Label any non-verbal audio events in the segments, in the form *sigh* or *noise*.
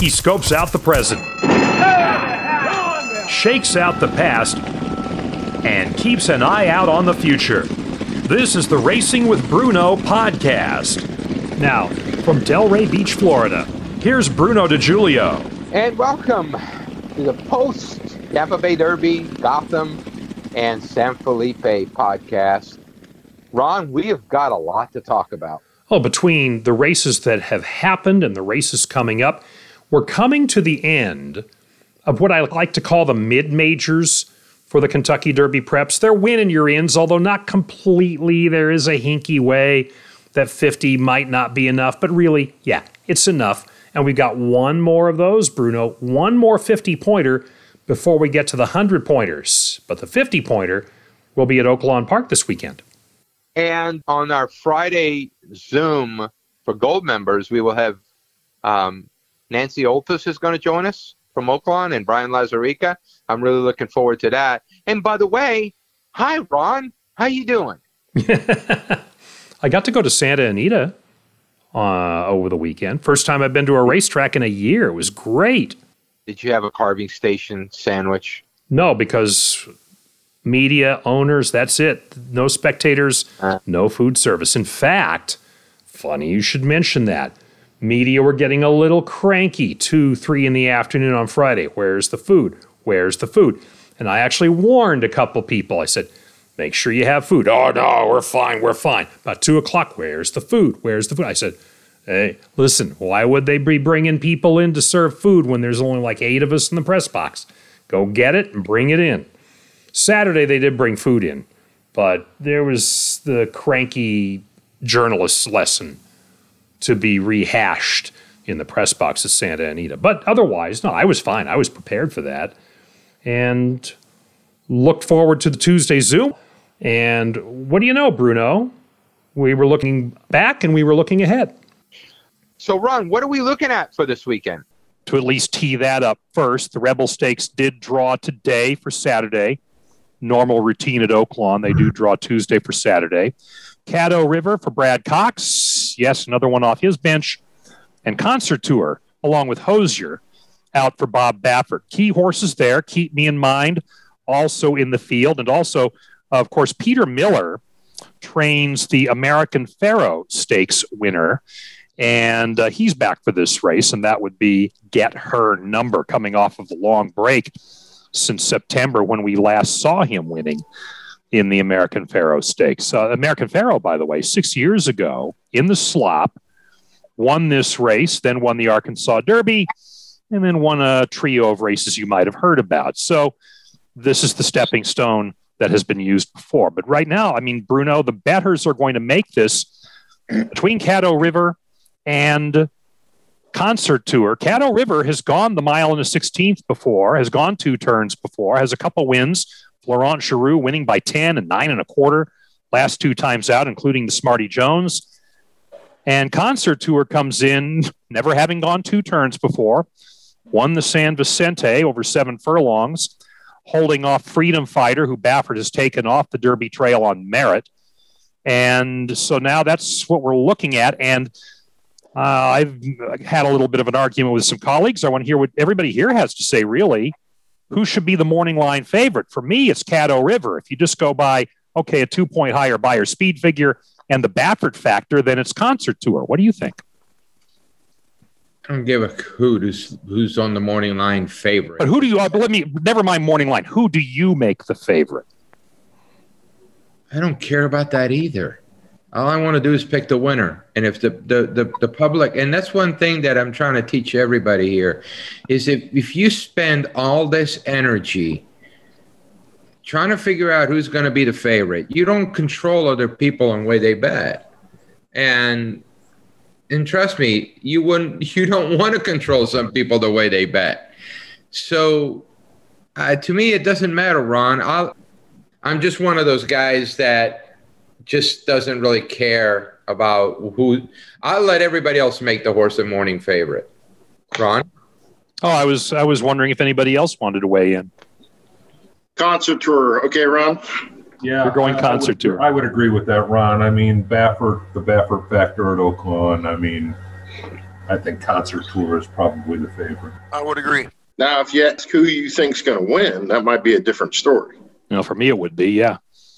He scopes out the present, shakes out the past, and keeps an eye out on the future. This is the Racing with Bruno podcast. Now, from Delray Beach, Florida, here's Bruno DeJulio. And welcome to the post Tampa Bay Derby, Gotham, and San Felipe podcast. Ron, we have got a lot to talk about. Oh, between the races that have happened and the races coming up, we're coming to the end of what I like to call the mid majors for the Kentucky Derby preps. They're winning your ins, although not completely. There is a hinky way that 50 might not be enough, but really, yeah, it's enough. And we've got one more of those, Bruno, one more 50 pointer before we get to the 100 pointers. But the 50 pointer will be at Oaklawn Park this weekend. And on our Friday Zoom for gold members, we will have um, Nancy Holthus is going to join us from Oaklawn and Brian Lazarica. I'm really looking forward to that. And by the way, hi Ron, how you doing? *laughs* I got to go to Santa Anita uh, over the weekend. First time I've been to a racetrack in a year. It was great. Did you have a carving station sandwich? No, because media owners, that's it. No spectators, uh. no food service. In fact, funny you should mention that. Media were getting a little cranky two, three in the afternoon on Friday. Where's the food? Where's the food? And I actually warned a couple people. I said, make sure you have food. Oh, no, we're fine, we're fine. About two o'clock, where's the food? Where's the food? I said, hey, listen, why would they be bringing people in to serve food when there's only like eight of us in the press box? Go get it and bring it in. Saturday, they did bring food in, but there was the cranky journalist's lesson to be rehashed in the press box at Santa Anita. But otherwise, no, I was fine. I was prepared for that and looked forward to the Tuesday Zoom. And what do you know, Bruno? We were looking back and we were looking ahead. So, Ron, what are we looking at for this weekend? To at least tee that up first, the Rebel Stakes did draw today for Saturday. Normal routine at Oaklawn. They do draw Tuesday for Saturday. Caddo River for Brad Cox. Yes, another one off his bench. And Concert Tour, along with Hozier, out for Bob Baffert. Key horses there. Keep me in mind. Also in the field. And also, of course, Peter Miller trains the American Pharoah Stakes winner. And uh, he's back for this race. And that would be Get Her Number coming off of a long break since September when we last saw him winning in the American Pharoah Stakes. Uh, American Pharoah, by the way, six years ago in the slop, won this race, then won the Arkansas Derby, and then won a trio of races you might have heard about. So this is the stepping stone that has been used before. But right now, I mean, Bruno, the bettors are going to make this between Caddo River and concert tour. Caddo River has gone the mile and the 16th before, has gone two turns before, has a couple wins. Florent Geroux winning by 10 and nine and a quarter last two times out, including the Smarty Jones. And concert tour comes in, *laughs* never having gone two turns before, won the San Vicente over seven furlongs, holding off Freedom Fighter, who Baffert has taken off the Derby Trail on merit. And so now that's what we're looking at. And uh, I've had a little bit of an argument with some colleagues. I want to hear what everybody here has to say, really. Who should be the morning line favorite? For me, it's Caddo River. If you just go by, okay, a two point higher buyer speed figure and the Baffert factor, then it's concert tour. What do you think? I don't give a hoot who's who's on the morning line favorite. But who do you? Uh, let me never mind morning line. Who do you make the favorite? I don't care about that either. All I want to do is pick the winner. And if the, the, the, the, public, and that's one thing that I'm trying to teach everybody here, is if, if you spend all this energy trying to figure out who's going to be the favorite, you don't control other people and the way they bet. And and trust me, you wouldn't *laughs* you don't want to control some people the way they bet. So uh, to me, it doesn't matter, Ron. I'll, I'm just one of those guys that just doesn't really care about who. I'll let everybody else make the horse a morning favorite. Ron. Oh, I was I was wondering if anybody else wanted to weigh in. Concert tour, okay, Ron. Yeah, we're going concert I would, tour. I would agree with that, Ron. I mean, Baffert, the Baffert factor at Oaklawn. I mean, I think Concert Tour is probably the favorite. I would agree. Now, if you ask who you think's going to win, that might be a different story. You know, for me, it would be, yeah.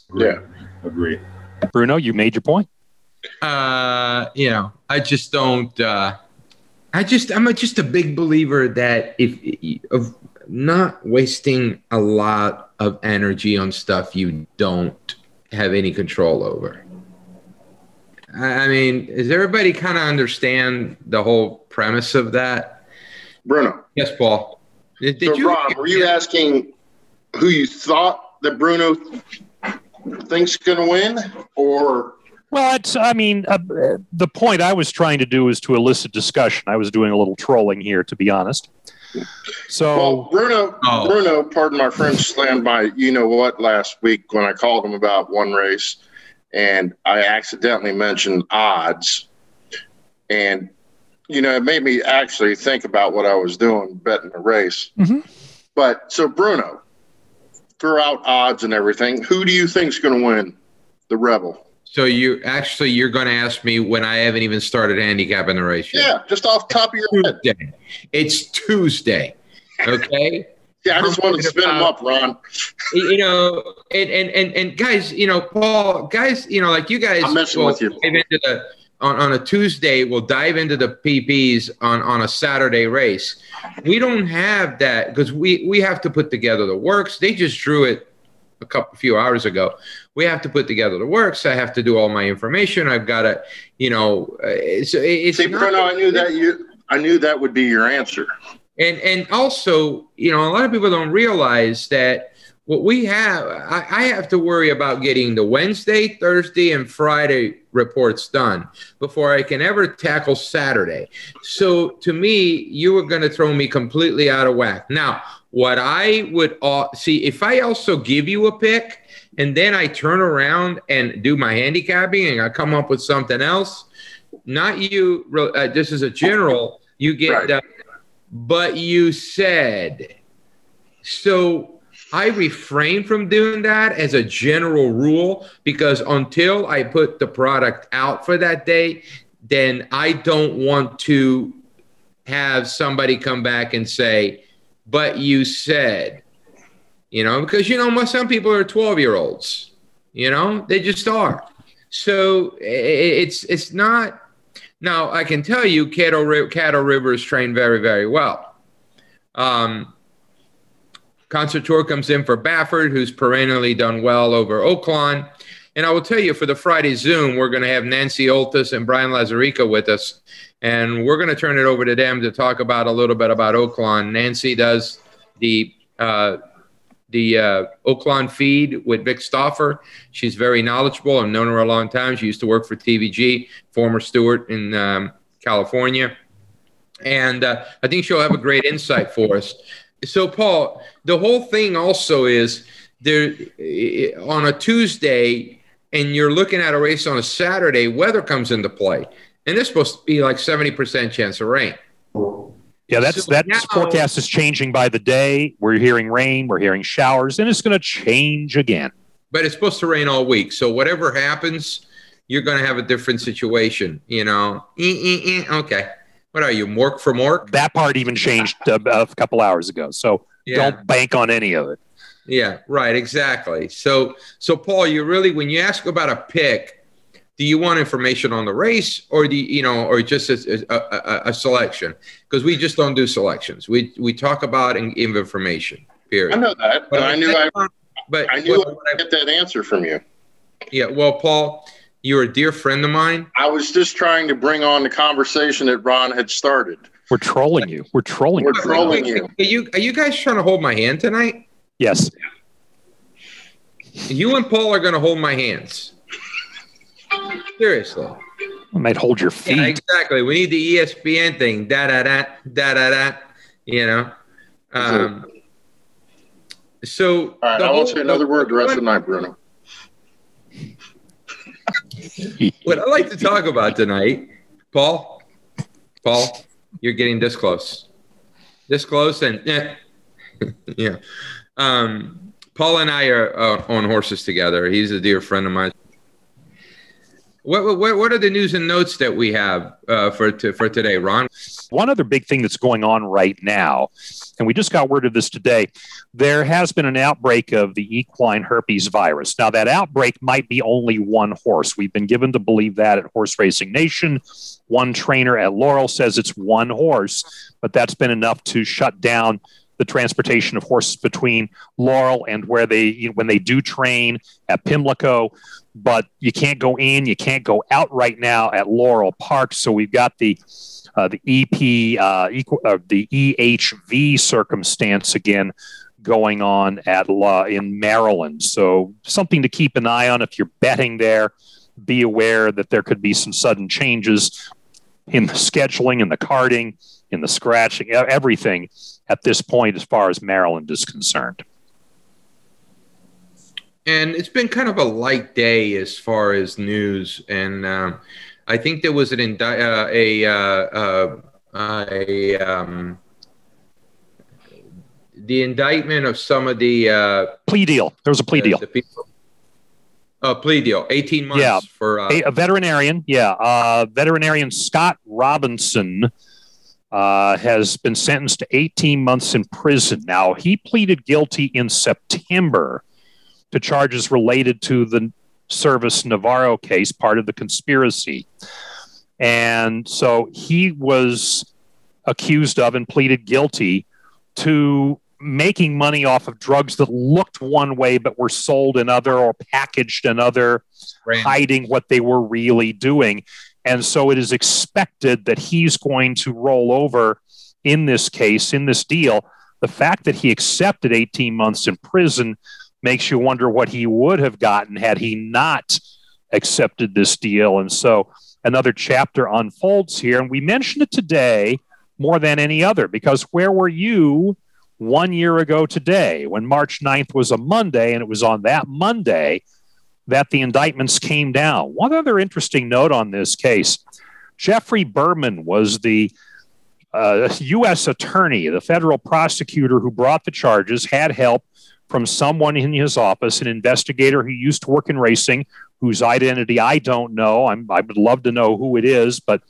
Agree. Yeah. Agree. Bruno, you made your point. Uh, you know, I just don't. Uh, I just I'm a, just a big believer that if of not wasting a lot of energy on stuff you don't have any control over. I I mean, does everybody kind of understand the whole premise of that? Bruno. Yes, Paul. Did, did so, you? Ron, were you asking who you thought that Bruno thinks going to win, or Well, it's, I mean, uh, the point I was trying to do is to elicit discussion. I was doing a little trolling here, to be honest. So, well, Bruno? Oh. Bruno, pardon my French, slammed my you know what last week when I called him about one race, and I accidentally mentioned odds, and you know it made me actually think about what I was doing betting the race. Mhm. But so Bruno, throw out odds and everything. Who do you think's going to win the Rebel? So you actually you're going to ask me when I haven't even started handicapping the race yet. Yeah, just off top of your head. It's Tuesday. Okay. *laughs* Yeah, I just want to spin them up, Ron. you know, and, and and and guys, you know, Paul, guys, you know, like you guys I'm messing will with you. into the on, on a Tuesday, we'll dive into the PPs on on a Saturday race. We don't have that because we we have to put together the works. They just drew it a couple few hours ago. We have to put together the works. I have to do all my information. I've got to, you know, uh, it's it's See, not- Bruno, I knew that you. I knew that would be your answer. and and also you know a lot of people don't realize that what we have I, I have to worry about getting the wednesday thursday and friday reports done before i can ever tackle saturday. So to me you were going to throw me completely out of whack. Now what i would uh, see if i also give you a pick and then i turn around and do my handicapping and i come up with something else not you uh, this is a general you get Right. uh, but you said so i refrain from doing that as a general rule because until i put the product out for that day then i don't want to have somebody come back and say but you said you know because you know some people are 12 year olds you know they just are so it's it's not now I can tell you, Caddo, River is trained very, very well. Um, Concert Tour comes in for Baffert, who's perennially done well over Oaklawn. And I will tell you, for the Friday Zoom, we're going to have Nancy Holthus and Brian Lazarica with us. And we're going to turn it over to them to talk about a little bit about Oaklawn. Nancy does the uh, the uh, Oaklawn feed with Vic Stauffer. She's very knowledgeable. I've known her a long time. She used to work for TVG, former steward in um, California. And uh, I think she'll have a great insight for us. So, Paul, the whole thing also is there on a Tuesday, and you're looking at a race on a Saturday, weather comes into play. And there's supposed to be like 70% chance of rain. yeah, that's So that forecast is changing by the day. We're hearing rain, we're hearing showers, and it's going to change again. but it's supposed to rain all week. So whatever happens, you're going to have a different situation. You know, Eh, eh, eh. okay. What are you, Mork for Mork? That part even changed uh, a couple hours ago. So Yeah, don't bank on any of it. yeah, right, exactly. So, so Paul, you really, when you ask about a pick, do you want information on the race, or do you, you know, or just a, a, a, a selection? Because we just don't do selections. We we talk about and give information. Period. I know that, but I knew I, But I knew what- I'd get that answer from you. yeah. Well, Paul, you're a dear friend of mine. I was just trying to bring on the conversation that Ron had started. We're trolling you. We're trolling We're you. trolling you. Are you are you guys trying to hold my hand tonight? Yes. You and Paul are going to hold my hands. Seriously. I might hold your feet. Yeah, exactly. We need the ESPN thing. Da da da da da da. You know. Um, so All right, I won't say another word the rest of the night, Bruno. What I like to talk about tonight, Paul. Paul, you're getting this close, this close, and eh. *laughs* yeah. Um, Paul and I are uh, on horses together. He's a dear friend of mine. What, what, what are the news and notes that we have uh, for to, for today, Ron? One other big thing that's going on right now, and we just got word of this today, there has been an outbreak of the equine herpes virus. Now, that outbreak might be only one horse. We've been given to believe that at Horse Racing Nation. One trainer at Laurel says it's one horse, but that's been enough to shut down the transportation of horses between Laurel and where they you know, when they do train at Pimlico. But you can't go in, you can't go out right now at Laurel Park. So we've got the uh, the EP uh, equal, uh, the EHV circumstance again going on at law in Maryland. So something to keep an eye on if you're betting there. Be aware that there could be some sudden changes in the scheduling, in the carding, in the scratching, everything at this point as far as Maryland is concerned. And it's been kind of a light day as far as news. And um, I think there was an indi- uh, a, uh, uh, a um, the indictment of some of the uh, plea deal. There was a plea deal. The people, a plea deal, eighteen months Yeah. for uh, a, a veterinarian, yeah, uh, veterinarian Scott Robinson uh, has been sentenced to 18 months in prison. Now, he pleaded guilty in September to charges related to the Servis Navarro case, part of the conspiracy. And so he was accused of and pleaded guilty to making money off of drugs that looked one way but were sold another or packaged another brand. hiding what they were really doing. And so it is expected that he's going to roll over in this case, in this deal. The fact that he accepted 18 months in prison makes you wonder what he would have gotten had he not accepted this deal. And so another chapter unfolds here. And we mentioned it today more than any other because where were you one year ago today when March 9th was a Monday and it was on that Monday that the indictments came down. One other interesting note on this case Geoffrey Berman was the uh, U.S. attorney, the federal prosecutor who brought the charges, had help from someone in his office, an investigator who used to work in racing, whose identity I don't know. I'm, I would love to know who it is, but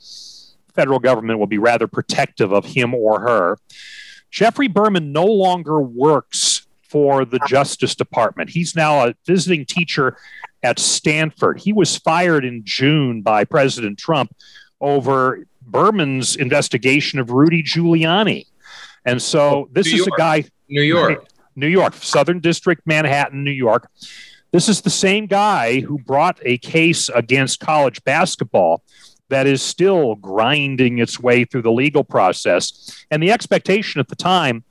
federal government will be rather protective of him or her. Geoffrey Berman no longer works for the Justice Department. He's now a visiting teacher at Stanford. He was fired in June by President Trump over Berman's investigation of Rudy Giuliani. And so oh, this New is York. a guy, New York. New York, Southern District, Manhattan, New York. This is the same guy who brought a case against college basketball that is still grinding its way through the legal process. And the expectation at the time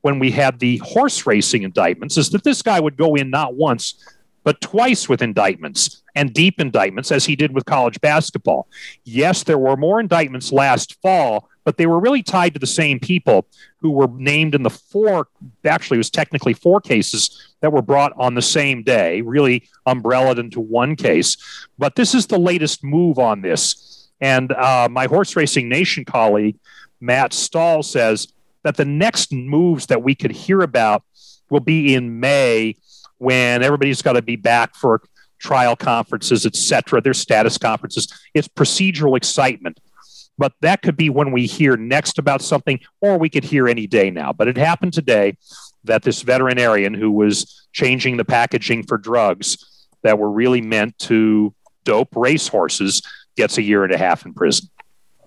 when we had the horse racing indictments is that this guy would go in not once, but twice with indictments and deep indictments, as he did with college basketball. Yes, there were more indictments last fall, but they were really tied to the same people who were named in the four, actually, it was technically four cases that were brought on the same day, really umbrellaed into one case. But this is the latest move on this. And uh, my Horse Racing Nation colleague, Matt Stahl, says that the next moves that we could hear about will be in May when everybody's got to be back for trial conferences, et cetera, their status conferences. It's procedural excitement. But that could be when we hear next about something, or we could hear any day now. But it happened today that this veterinarian who was changing the packaging for drugs that were really meant to dope racehorses gets a year and a half in prison.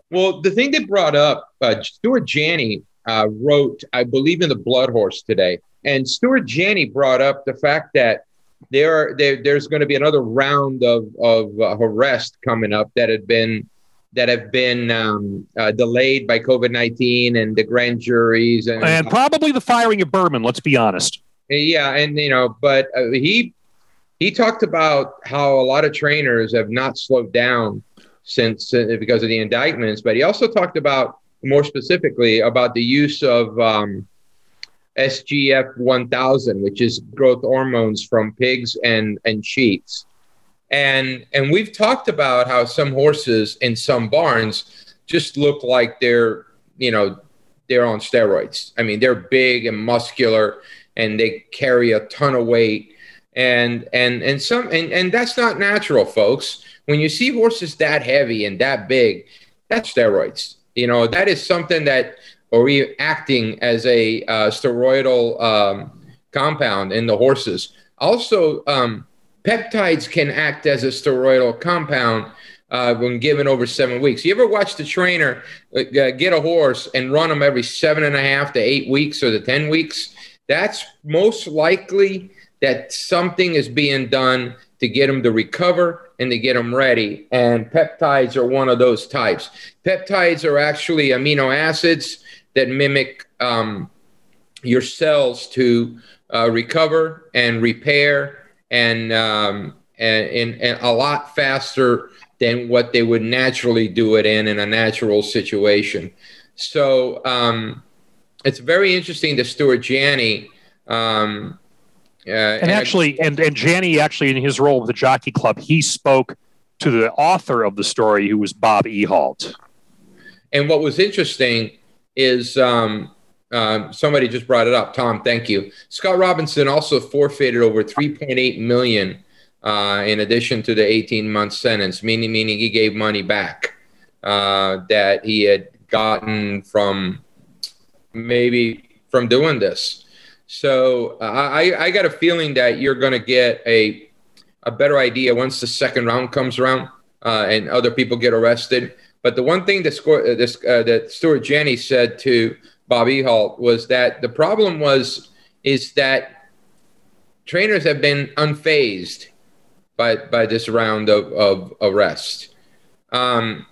Well, the thing that brought up, uh, Stuart Janney uh, wrote, I believe, in the Blood Horse today, and Stuart Janney brought up the fact that there, are, there there's going to be another round of of uh, arrest coming up that had been that have been um, uh, delayed by COVID nineteen and the grand juries and, And probably the firing of Berman, let's be honest. yeah, and you know, but uh, he he talked about how a lot of trainers have not slowed down since uh, because of the indictments, but he also talked about more specifically about the use of um, SGF 1000, which is growth hormones from pigs and and sheeps, and and we've talked about how some horses in some barns just look like they're you know they're on steroids. I mean, they're big and muscular, and they carry a ton of weight and and and some and, and that's not natural folks when you see horses that heavy and that big, that's steroids. You know, that is something that, or acting as a uh, steroidal um, compound in the horses. Also, um, peptides can act as a steroidal compound uh, when given over seven weeks. You ever watch the trainer uh, get a horse and run them every seven and a half to eight weeks or the 10 weeks? That's most likely that something is being done to get them to recover and to get them ready. And peptides are one of those types. Peptides are actually amino acids that mimic um, your cells to uh, recover and repair and, um, and, and, and a lot faster than what they would naturally do it in in a natural situation. So um, it's very interesting that Stuart Janney. Um, uh, and, and actually, and, and Janney actually, in his role with the Jockey Club, he spoke to the author of the story, who was Bob Ehalt. And what was interesting is um, uh, somebody just brought it up. Tom, thank you. Scott Robinson also forfeited over 3.8 million uh, in addition to the 18 month sentence, meaning meaning he gave money back uh, that he had gotten from maybe from doing this. So uh, I, I got a feeling that you're going to get a a better idea once the second round comes around uh, and other people get arrested. But the one thing that, score, uh, this, uh, that Stuart Janney said to Bob Ehalt was that the problem was is that trainers have been unfazed by by this round of, of arrest. Um,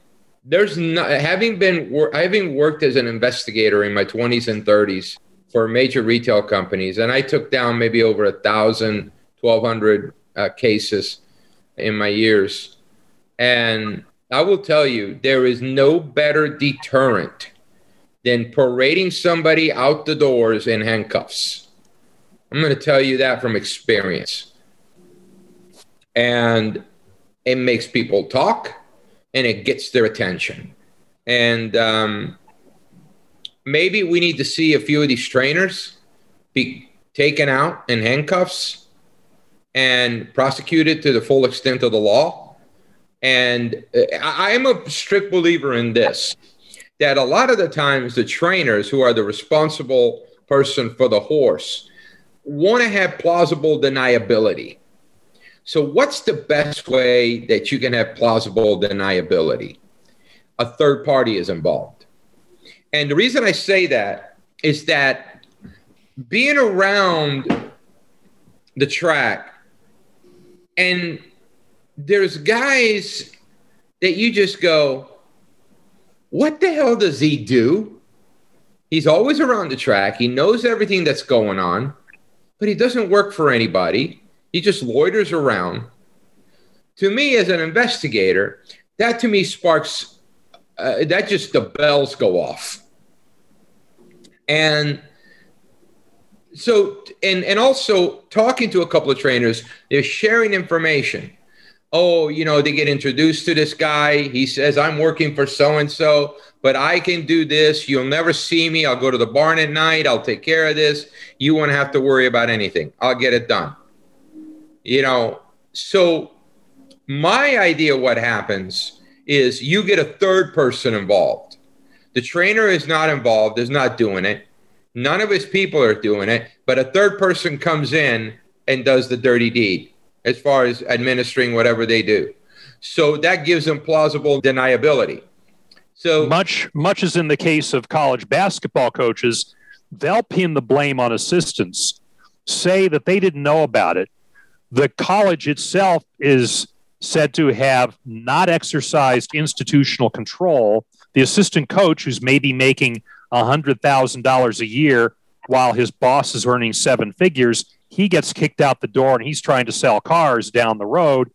there's not having been having worked as an investigator in my 20s and 30s for major retail companies, and I took down maybe over a thousand, 1,200 uh, cases in my years. And I will tell you, there is no better deterrent than parading somebody out the doors in handcuffs. I'm going to tell you that from experience and it makes people talk and it gets their attention. And um, maybe we need to see a few of these trainers be taken out in handcuffs and prosecuted to the full extent of the law. And uh, I am a strict believer in this that a lot of the times the trainers who are the responsible person for the horse want to have plausible deniability. So, what's the best way that you can have plausible deniability? A third party is involved. And the reason I say that is that being around the track and there's guys that you just go, what the hell does he do? He's always around the track. He knows everything that's going on, but he doesn't work for anybody. He just loiters around. To me, as an investigator, that to me sparks, uh, that just the bells go off. And so, and, and also talking to a couple of trainers, they're sharing information. Oh, you know, they get introduced to this guy. He says, I'm working for so and so, but I can do this. You'll never see me. I'll go to the barn at night. I'll take care of this. You won't have to worry about anything. I'll get it done. You know, so my idea what happens is you get a third person involved. The trainer is not involved, is not doing it. None of his people are doing it, but a third person comes in and does the dirty deed as far as administering whatever they do. So that gives them plausible deniability. So much much as in the case of college basketball coaches, they'll pin the blame on assistants, say that they didn't know about it, the college itself is said to have not exercised institutional control. The assistant coach, who's maybe making $100,000 a year while his boss is earning seven figures, he gets kicked out the door and he's trying to sell cars down the road.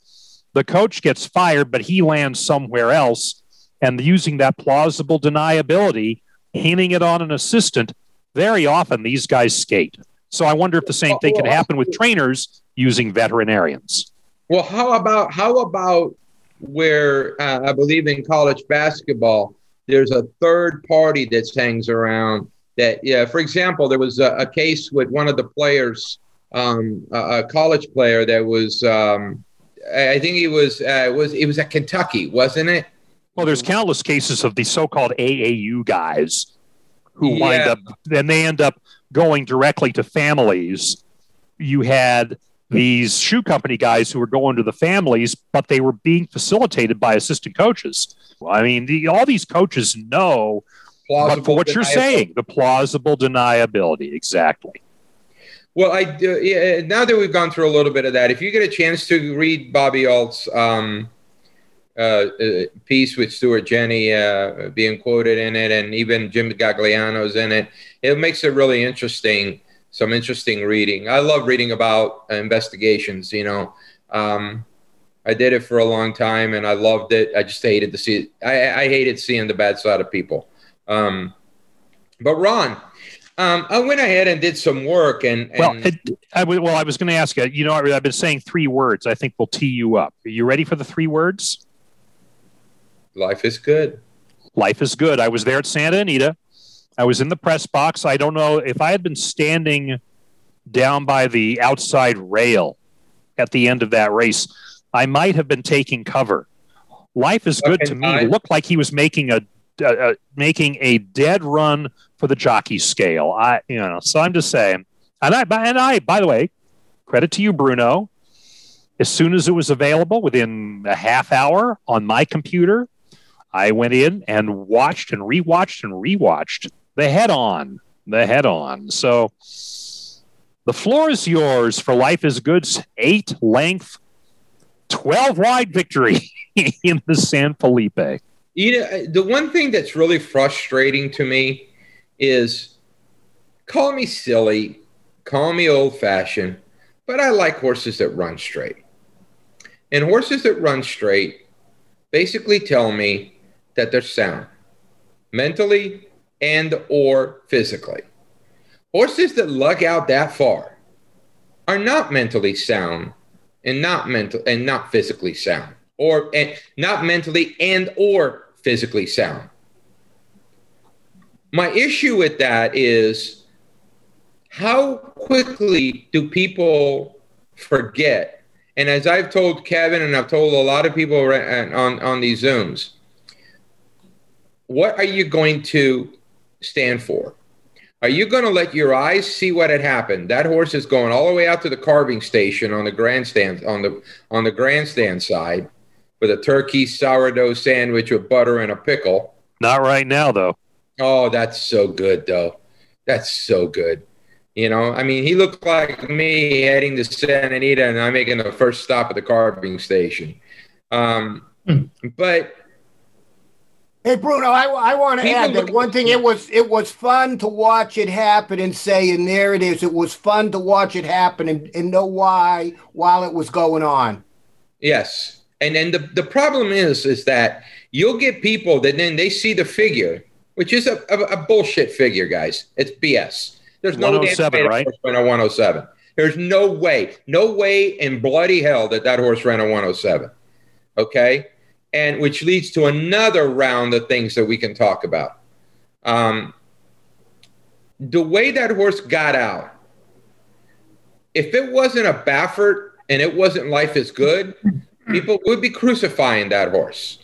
The coach gets fired, but he lands somewhere else. And using that plausible deniability, hinting it on an assistant, very often these guys skate. So I wonder if the same thing can happen with trainers using veterinarians. Well, how about how about where uh, I believe in college basketball, there's a third party that hangs around. That yeah, for example, there was a, a case with one of the players, um, a, a, college player that was um, I think he was uh, was it was at Kentucky, wasn't it? Well, there's countless cases of these so-called AAU guys who wind up, and they end up going directly to families. You had these shoe company guys who were going to the families, but they were being facilitated by assistant coaches. Well, I mean, the, all these coaches know but for what you're saying, the plausible deniability, exactly. Well, I do, yeah, now that we've gone through a little bit of that, if you get a chance to read Bob Ehalt's um, uh, uh, piece with Stuart Janney uh, being quoted in it, and even Jim Gagliano's in it, it makes it really interesting. Some interesting reading. I love reading about investigations. You know, um, I did it for a long time, and I loved it. I just hated to see. I, I hated seeing the bad side of people. Um, but Ron, um, I went ahead and did some work, and, and Well, it, I, w- well, I was going to ask you. You know, I- I've been saying three words. I think will tee you up. Are you ready for the three words? life is good. Life is good. I was there at Santa Anita. I was in the press box. I don't know if I had been standing down by the outside rail at the end of that race, I might have been taking cover. Life is good Okay, to me. fine. Looked like he was making a, a, a making a dead run for the jockey scale. I you know, so I'm just saying. And I and I by the way, credit to you, Bruno. As soon as it was available, within a half hour on my computer, I went in and watched and rewatched and rewatched the head on, the head on. So the floor is yours for Life is Good's eight length, 12 wide victory *laughs* in the San Felipe. You know, uh, the one thing that's really frustrating to me is call me silly, call me old fashioned, but I like horses that run straight. And horses that run straight basically tell me that they're sound mentally and or physically. Horses that lug out that far are not mentally sound and not mental and not physically sound or and not mentally and or physically sound. My issue with that is how quickly do people forget? And as I've told Kevin and I've told a lot of people on on these zooms, what are you going to stand for? Are you going to let your eyes see what had happened? That horse is going all the way out to the carving station on the grandstand on the on the grandstand side with a turkey sourdough sandwich with butter and a pickle. Not right now, though. Oh, that's so good, though. That's so good. You know, I mean, he looked like me heading to Santa Anita, and I'm making the first stop at the carving station. Um, but Hey Bruno, I, I want to add that one thing. It was it was fun to watch it happen and say, and there it is. It was fun to watch it happen and, and know why while it was going on. Yes. And then the, the problem is is that you'll get people that then they see the figure, which is a, a, a bullshit figure, guys. It's BS. There's no damn 107, way right? horse ran a 107. There's no way, no way in bloody hell that that horse ran a 107. Okay, and which leads to another round of things that we can talk about. Um, the way that horse got out, if it wasn't a Baffert and it wasn't Life is Good, Hmm. people would be crucifying that horse.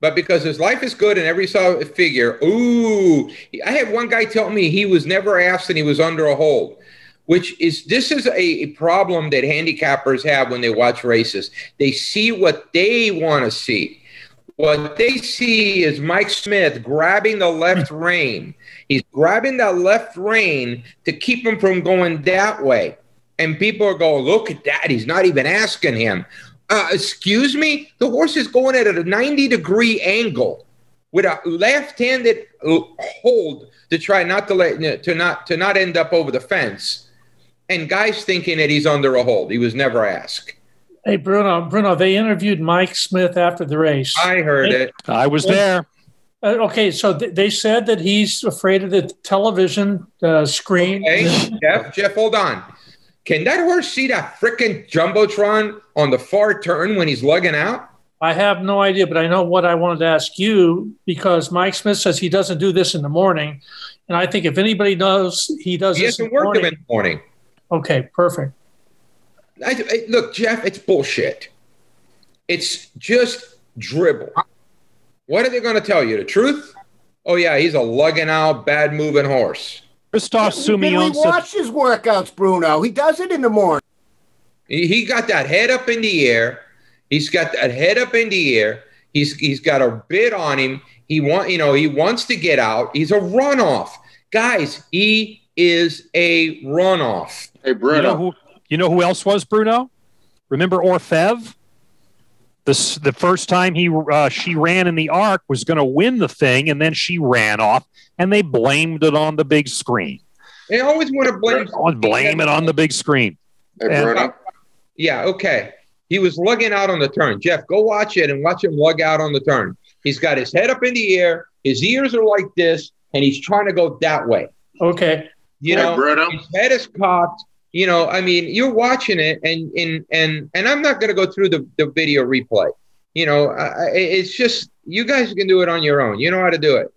But because his life is good and every saw a figure, ooh, I had one guy tell me he was never asked and he was under a hold, which is this is a, a problem that handicappers have when they watch races. They see what they want to see. What they see is Mike Smith grabbing the left hmm. rein. He's grabbing that left rein to keep him from going that way. And people are going, look at that. He's not even asking him. Uh, excuse me? The horse is going at a 90 degree angle with a left-handed uh, hold to try not to let to not to not end up over the fence. And guys thinking that he's under a hold. He was never asked. Hey, Bruno, Bruno, they interviewed Mike Smith after the race. I heard it. I was there. Uh, okay, so th- they said that he's afraid of the television uh, screen. Hey, Jeff, Jeff, hold on. Can that horse see that freaking jumbotron on the far turn when he's lugging out? I have no idea, but I know what I wanted to ask you because Mike Smith says he doesn't do this in the morning, and I think if anybody knows he does He this in hasn't the worked morning. in the morning. Okay, perfect. I, I- look, Jeff, it's bullshit. It's just dribble. What are they going to tell you? The truth? Oh yeah, he's a lugging out, bad moving horse. Christophe Did we Soumillon said, watch his workouts, Bruno? He does it in the morning. He, he got that head up in the air. He's got that head up in the air. He's he's got a bit on him. He want you know he wants to get out. He's a runoff, guys. He is a runoff. Hey, you Bruno. know who you know who else was Bruno? Remember Orfevre? This the first time he uh, she ran in the arc was going to win the thing, and then she ran off, and they blamed it on the big screen. They always want to blame. Blame it on the big screen. hey, and- Yeah, okay. He was lugging out on the turn. Jeff, go watch it and watch him lug out on the turn. He's got his head up in the air. His ears are like this, and he's trying to go that way. Okay. You hey, know, Bruno. his head is cocked. You know, I mean, you're watching it, and and and and I'm not going to go through the, the video replay. You know, I, it's just you guys can do it on your own. You know how to do it.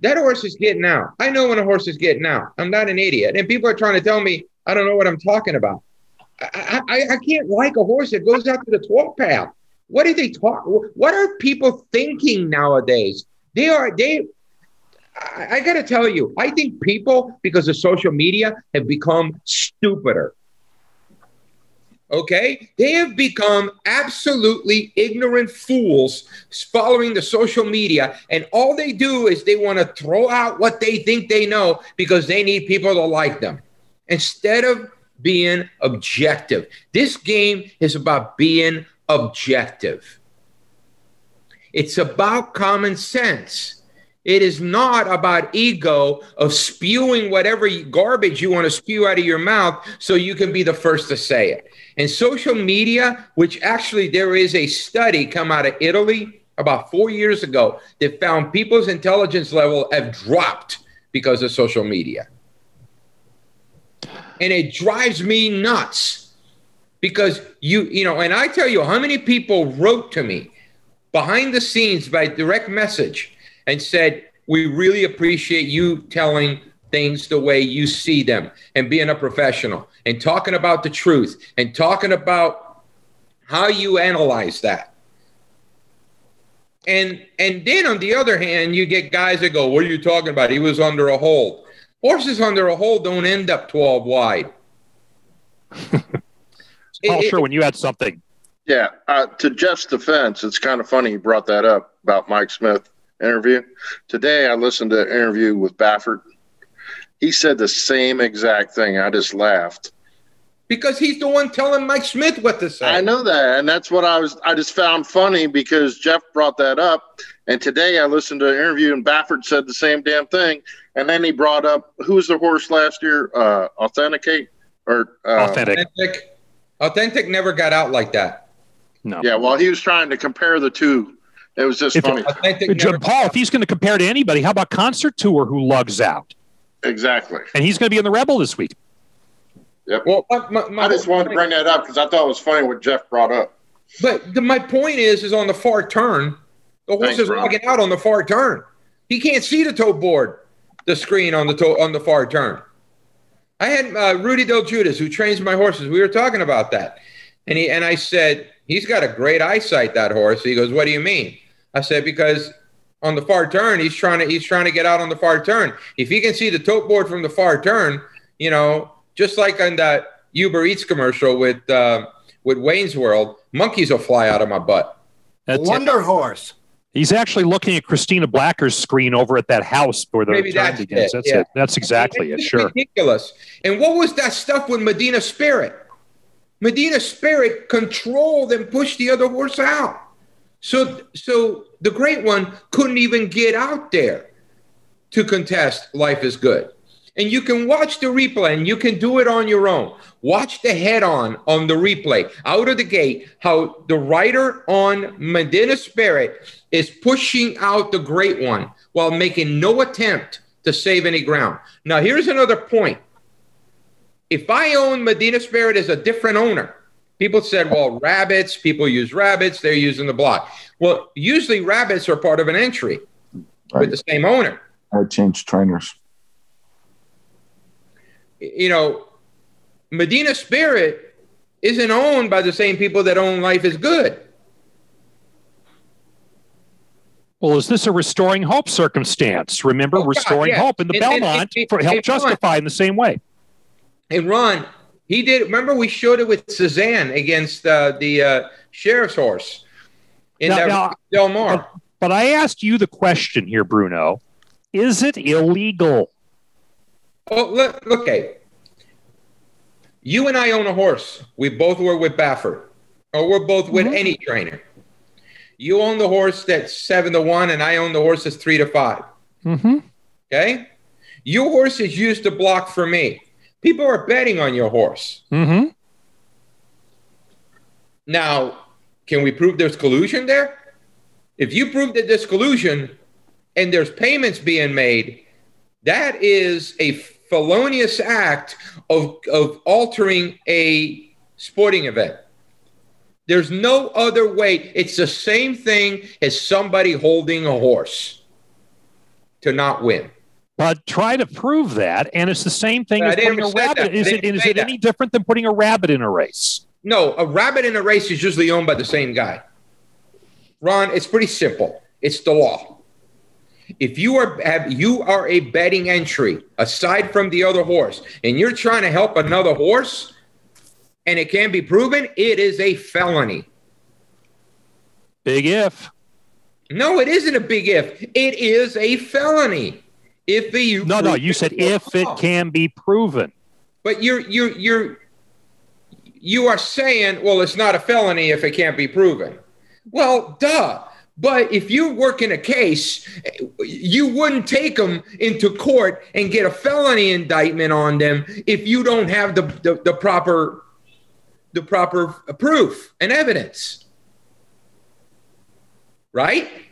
That horse is getting out. I know when a horse is getting out. I'm not an idiot, and people are trying to tell me I don't know what I'm talking about. I, I, I can't like a horse that goes out to the 12 path. What are they talk? What are people thinking nowadays? They are they. I, I got to tell you, I think people because of social media have become stupider. Okay, they have become absolutely ignorant fools following the social media, and all they do is they want to throw out what they think they know because they need people to like them instead of being objective. This game is about being objective. It's about common sense. It is not about ego of spewing whatever garbage you want to spew out of your mouth so you can be the first to say it. And social media, which actually there is a study come out of Italy about four years ago that found people's intelligence level have dropped because of social media and it drives me nuts because you you know and i tell you how many people wrote to me behind the scenes by direct message and said we really appreciate you telling things the way you see them and being a professional and talking about the truth and talking about how you analyze that. And and then on the other hand you get guys that go what are you talking about? He was under a hold. Horses under a hold don't end up 12 wide. *laughs* Paul It- it- Sherwin, you had something. Yeah, uh, to Jeff's defense, it's kind of funny you brought that up about Mike Smith interview. Today, I listened to an interview with Baffert. He said the same exact thing. I just laughed. because he's the one telling Mike Smith what to say. I know that, and that's what I was. I just found funny because Jeff brought that up, and today I listened to an interview, and Baffert said the same damn thing, and then he brought up who was the horse last year? Uh, Authenticate or uh, Authentic. Authentic, authentic never got out like that. No. Yeah, well, he was trying to compare the two. It was just If- funny. Authentic Jim never Paul, if he's going to compare to anybody, how about Concert Tour, who lugs out? Exactly. And he's going to be in the Rebel this week. Yep. Well, my, my, my I just wanted to bring that up because I thought it was funny what Jeff brought up. But the, my point is, is on the far turn, the horse Thanks, is Ron. logging out on the far turn. He can't see the tote board, the screen on the toe on the far turn. I had uh, Rudy Delguidice, who trains my horses. We were talking about that, and he and I said he's got a great eyesight. That horse. He goes, "What do you mean?" I said, "Because on the far turn, he's trying to he's trying to get out on the far turn. If he can see the tote board from the far turn, you know, just like on that Uber Eats commercial with uh, with Wayne's World, monkeys will fly out of my butt. That's it. Wonder horse. He's actually looking at Christina Blacker's screen over at that house where the Maybe turn that's begins. it, That's yeah. it. That's exactly it. Sure. ridiculous. And what was that stuff with Medina Spirit? Medina Spirit controlled and pushed the other horse out. So, so the great one couldn't even get out there to contest Life is Good. And you can watch the replay and you can do it on your own. Watch the head on on the replay out of the gate, how the rider on Medina Spirit is pushing out the great one while making no attempt to save any ground. Now, here's another point. If I own Medina Spirit as a different owner, people said, well, rabbits, people use rabbits, they're using the block. Well, usually rabbits are part of an entry with the same owner. I changed trainers. you know, Medina Spirit isn't owned by the same people that own Life is Good. Well, is this a restoring hope circumstance? Remember, Oh, God, restoring yeah. hope in the And- and- Belmont and- for help and- justify in the same way. And Ron, he did. Remember, we showed it with Suzanne against uh, the uh, sheriff's horse in Now- now- Del Mar. But I asked you the question here, Bruno. Is it illegal? Oh, look, okay. You and I own a horse. We both were with Baffert, or we're both with any trainer. You own the horse that's seven to one, and I own the horse that's three to five. Mm-hmm. Okay. Your horse is used to block for me. People are betting on your horse. Mm-hmm. Now, can we prove there's collusion there? If you prove that there's collusion and there's payments being made, that is a felonious act of, of altering a sporting event. There's no other way. It's the same thing as somebody holding a horse to not win. But try to prove that, and it's the same thing I as putting a rabbit. Is it, is it that. any different than putting a rabbit in a race? No, a rabbit in a race is usually owned by the same guy. Ron, it's pretty simple. It's the law. If you are have you are a betting entry aside from the other horse, and you're trying to help another horse, and it can be proven, it is a felony. Big if. No, it isn't a big if. It is a felony. If the you No, no, you said if it can be proven. But you're you're you're you are saying, well, it's not a felony if it can't be proven. Well, duh. But if you work in a case, you wouldn't take them into court and get a felony indictment on them if you don't have the, the, the proper the proper proof and evidence. Right?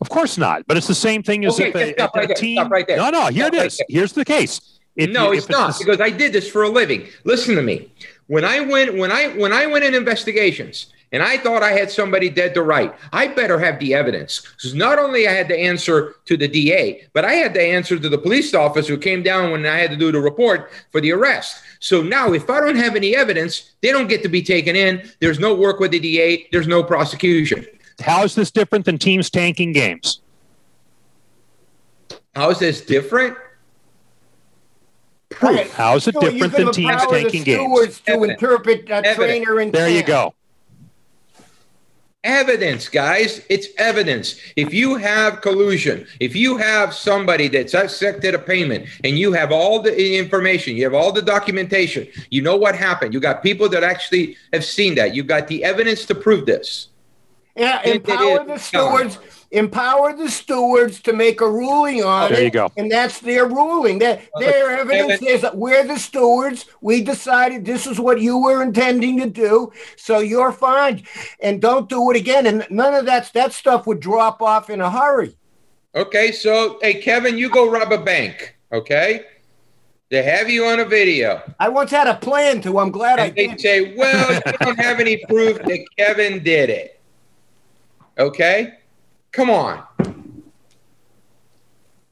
Of course not. But it's the same thing as Okay, if a, a right there. team. Stop right there. No, no. Here Stop it right Here's the case. If no, you- it's not the- because I did this for a living. Listen to me. When I went when I when I went in investigations and I thought I had somebody dead to right, I better have the evidence. Because not only I had to answer to the DA, but I had to answer to the police officer who came down when I had to do the report for the arrest. So now if I don't have any evidence, they don't get to be taken in. There's no work with the DA, there's no prosecution. How is this different than teams tanking games? How is this different? Right. How is it So you different can than teams empower the tanking games? to Evidence. interpret a Evidence. trainer and There you go. evidence guys it's evidence if you have collusion if you have somebody that's accepted a payment and you have all the information you have all the documentation you know what happened you got people that actually have seen that you got the evidence to prove this Yeah, It- it empower is. the stewards. Empower the stewards to make a ruling on There it. you go. And that's their ruling. That their evidence is that we're the stewards. We decided this is what you were intending to do, so you're fine. And don't do it again. And none of that that stuff would drop off in a hurry. okay so hey kevin you go rob a bank okay they have you on a video I once had a plan to. I'm glad I and they say well you don't have any proof that kevin did it okay? Come on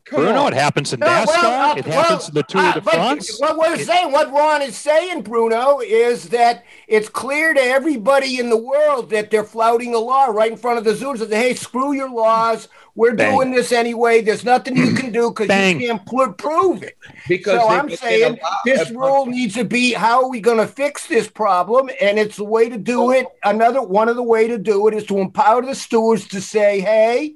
Come Bruno, on. it happens in No, NASCAR. well, uh, it happens well, in the Tour uh, de France. What we're saying, what Ron is saying, Bruno, is that it's clear to everybody in the world that they're flouting the law right in front of the zoos. That hey, screw your laws. We're Bang. doing this anyway. There's nothing you can do because you can't pl- prove it. because so I'm saying this rule needs to be how are we going to fix this problem? And it's the way to do it. Another one of the way to do it is to empower the stewards to say, hey,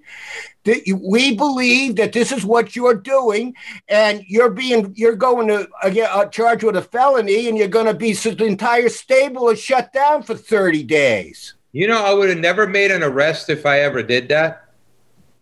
that you, we believe that this is what you're doing, and you're being you're going to uh, get uh, charged with a felony, and you're going to be so the entire stable is shut down for 30 days. You know, I would have never made an arrest if I ever did that.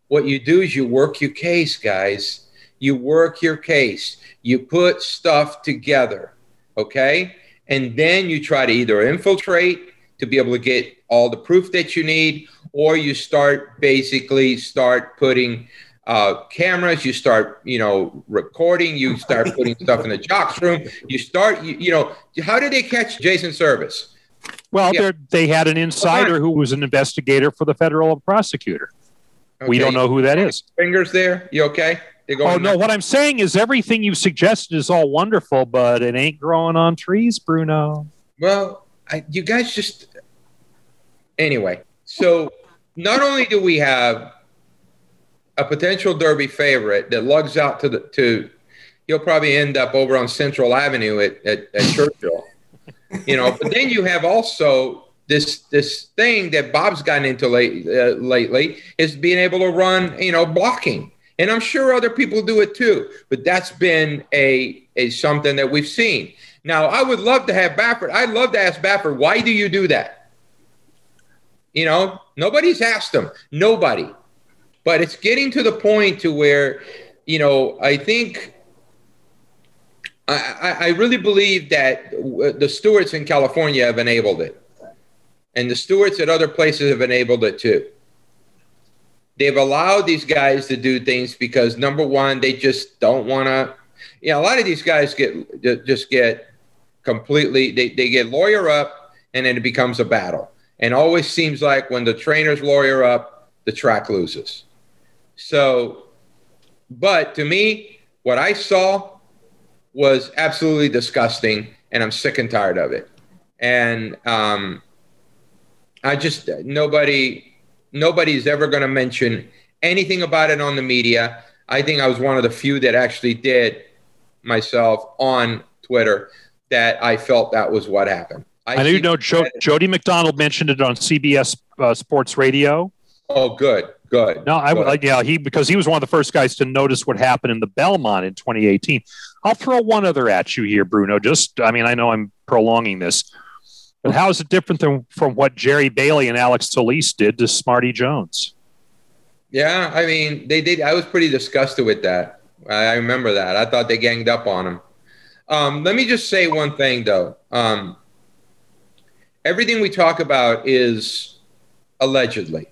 What you do is you work your case, guys. You work your case. You put stuff together, okay? And then you try to either infiltrate to be able to get all the proof that you need, or you start basically start putting uh, cameras. You start, you know, recording. You start putting *laughs* stuff in the jocks room. You start, you, you know, how did they catch Jason Servis? Well, Yeah. they're had an insider who was an investigator for the federal prosecutor. We don't know who that is. fingers there? You okay? Oh no, what I'm saying is everything you've suggested is all wonderful, but it ain't growing on trees, Bruno. Well, I, you guys just anyway. So not only do we have a potential Derby favorite that lugs out to the to, he'll probably end up over on Central Avenue at, at, at Churchill, you know. But then you have also this this thing that Bob's gotten into late, uh, lately is being able to run, you know, blocking. And I'm sure other people do it too, but that's been a, a something that we've seen. Now, I would love to have Baffert. I'd love to ask Baffert, why do you do that? You know, nobody's asked them. Nobody. But it's getting to the point to where, you know, I think I, I really believe that the stewards in California have enabled it. And the stewards at other places have enabled it too. They've allowed these guys to do things because number one, they just don't want to. You know, a lot of these guys get just get completely. They, they get lawyer up, and then it becomes a battle. And always seems like when the trainers lawyer up, the track loses. So, but to me, what I saw was absolutely disgusting, and I'm sick and tired of it. And um, I just nobody nobody's ever going to mention anything about it on the media. I think I was one of the few that actually did myself on Twitter that I felt that was what happened. I, I know you know jo- Jody McDonald mentioned it on CBS uh, Sports Radio. Oh, good, good. No, I would yeah he because he was one of the first guys to notice what happened in the Belmont in 2018. I'll throw one other at you here, Bruno. Just I mean I know I'm prolonging this. But how is it different than from what Jerry Bailey and Alex Solis did to Smarty Jones? Yeah, I mean, they did. I was pretty disgusted with that. I remember that. I thought they ganged up on him. Um, let me just say one thing, though. Um, everything we talk about is allegedly,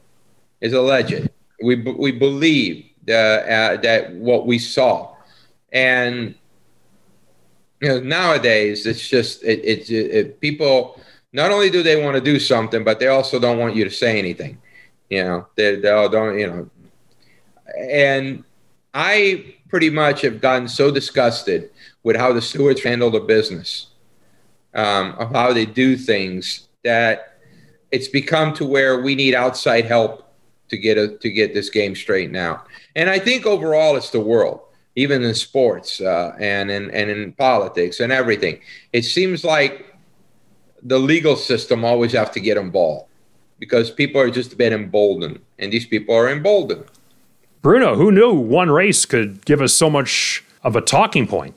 is alleged. We we believe uh, uh, that what we saw, and you know, nowadays it's just it, it, it people not only do they want to do something, but they also don't want you to say anything. You know, they, they all don't, you know. And I pretty much have gotten so disgusted with how the stewards handle the business, um, of how they do things, that it's become to where we need outside help to get a, to get this game straightened out. And I think overall, it's the world, even in sports uh, and in and in politics and everything. It seems like the legal system always have to get involved because people are just a bit emboldened, and these people are emboldened. Bruno, who knew one race could give us so much of a talking point?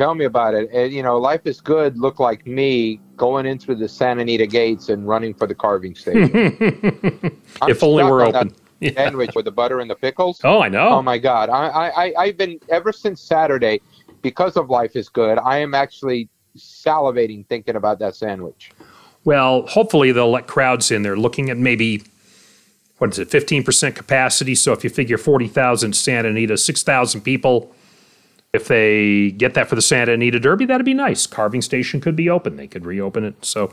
Tell me about it. And, you know, life is good. Look like me going in through the Santa Anita gates and running for the carving station. *laughs* if only we're open. *laughs* Yeah. Sandwich with the butter and the pickles. Oh, I know. Oh my God! I, I, I've been ever since Saturday, because of life is good. I am actually salivating thinking about that sandwich. Well, hopefully they'll let crowds in. They're looking at maybe what is it, 15% capacity. So if you figure 40,000 Santa Anita, 6,000 people, if they get that for the Santa Anita Derby, that'd be nice. Carving station could be open. They could reopen it. So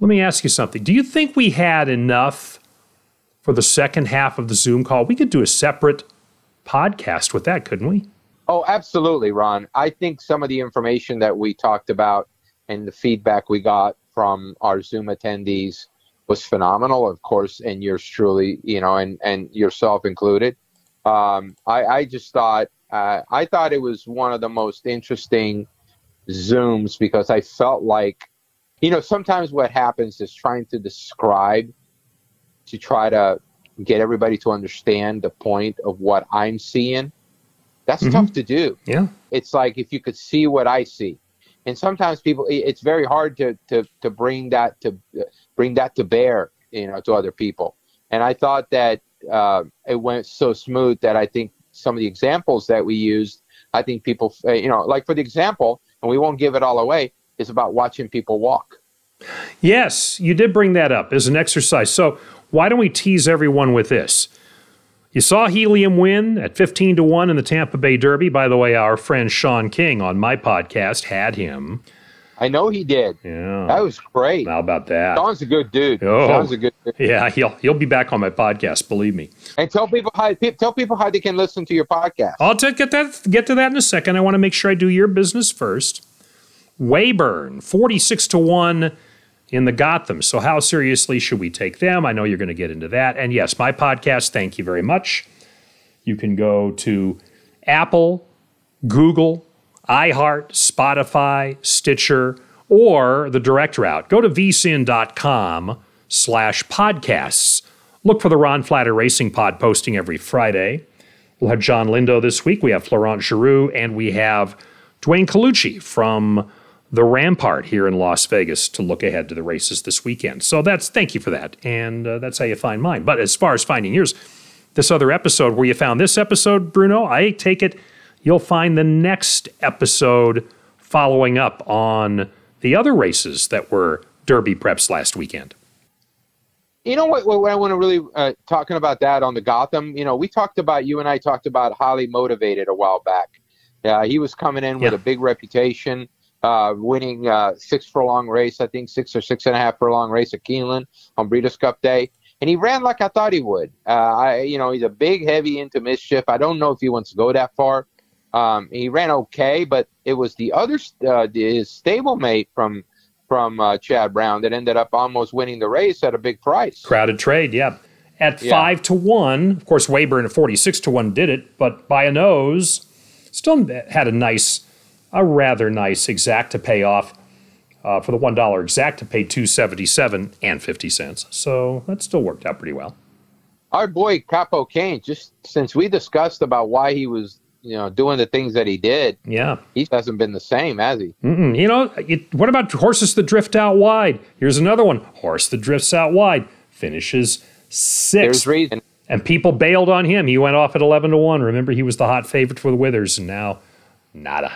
let me ask you something. Do you think we had enough for the second half of the Zoom call? We could do a separate podcast with that, couldn't we? Oh, absolutely, Ron. I think some of the information that we talked about and the feedback we got from our Zoom attendees was phenomenal, of course, and yours truly, you know, and, and yourself included. Um, I, I just thought, uh, I thought it was one of the most interesting Zooms because I felt like, you know, sometimes what happens is trying to describe to try to get everybody to understand the point of what I'm seeing that's mm-hmm. tough to do. Yeah. It's like if you could see what I see. And sometimes people it's very hard to to to bring that to bring that to bear, you know, to other people. And I thought that uh, it went so smooth that I think some of the examples that we used, I think people, uh, you know, like for the example, and we won't give it all away, is about watching people walk. Yes, you did bring that up as an exercise. So why don't we tease everyone with this? You saw Helium win at 15 to 1 in the Tampa Bay Derby. By the way, our friend Sean King on my podcast had him. I know he did. Yeah. That was great. How about that? Sean's a good dude. Oh, Sean's a good dude. Yeah, he'll he'll be back on my podcast, believe me. And tell people how tell people how they can listen to your podcast. I'll t- get that get to that in a second. I want to make sure I do your business first. Weyburn, 46 to 1 in the Gotham. So, how seriously should we take them? I know you're going to get into that. And yes, my podcast, thank you very much. You can go to Apple, Google, iHeart, Spotify, Stitcher, or the direct route. Go to vsin.com slash podcasts. Look for the Ron Flatter Racing Pod posting every Friday. We'll have John Lindo this week. We have Florent Giroux, and we have Dwayne Colucci from the Rampart here in Las Vegas to look ahead to the races this weekend. So that's thank you for that, and uh, that's how you find mine. But as far as finding yours, this other episode where you found this episode, Bruno, I take it you'll find the next episode following up on the other races that were Derby preps last weekend. You know what? What I want to really uh, talking about that on the Gotham. You know, we talked about you and I talked about highly motivated a while back. Uh, he was coming in with Yeah. a big reputation, uh, winning uh, six furlong race, I think six or six and a half furlong race at Keeneland on Breeders' Cup Day, and he ran like I thought he would. Uh, I, you know, he's a big, heavy into mischief. I don't know if he wants to go that far. Um, he ran okay, but it was the other uh, his stablemate from from uh, Chad Brown that ended up almost winning the race at a big price. Crowded trade, yeah. At Yeah. five to one, of course, Weyburn at 46 to one did it, but by a nose, still had a nice, a rather nice exacta pay off. Uh, for the one dollar exacta pay two seventy seven and fifty cents, so that still worked out pretty well. our boy Capo Kane, just since we discussed about why he was, you know, doing the things that he did, Yeah, he hasn't been the same, has he? Mm-mm. You know, it, what about horses that drift out wide? Here's another one: horse that drifts out wide finishes sixth. There's reason. and people bailed on him. He went off at eleven to one. Remember, he was the hot favorite for the Withers, and now nada.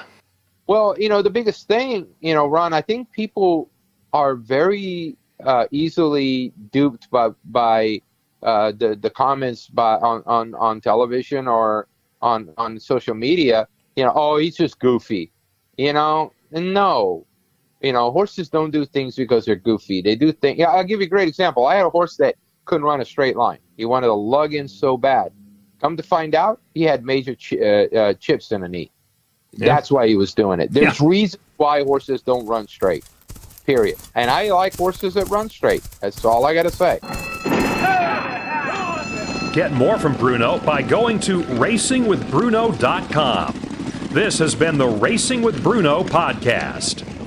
Well, you know, the biggest thing, you know, Ron, I think people are very uh, easily duped by by uh, the the comments by on, on, on television or on on social media. You know, oh, he's just goofy. You know, no, you know, horses don't do things because they're goofy. They do things. Yeah, I'll give you a great example. I had a horse that couldn't run a straight line. He wanted to lug in so bad. Come to find out, he had major chi- uh, uh, chips in the knee. Yeah. That's why he was doing it. There's reasons why horses don't run straight. Period. And I like horses that run straight. That's all I got to say. Get more from Bruno by going to racingwithbruno.com. This has been the Racing with Bruno podcast.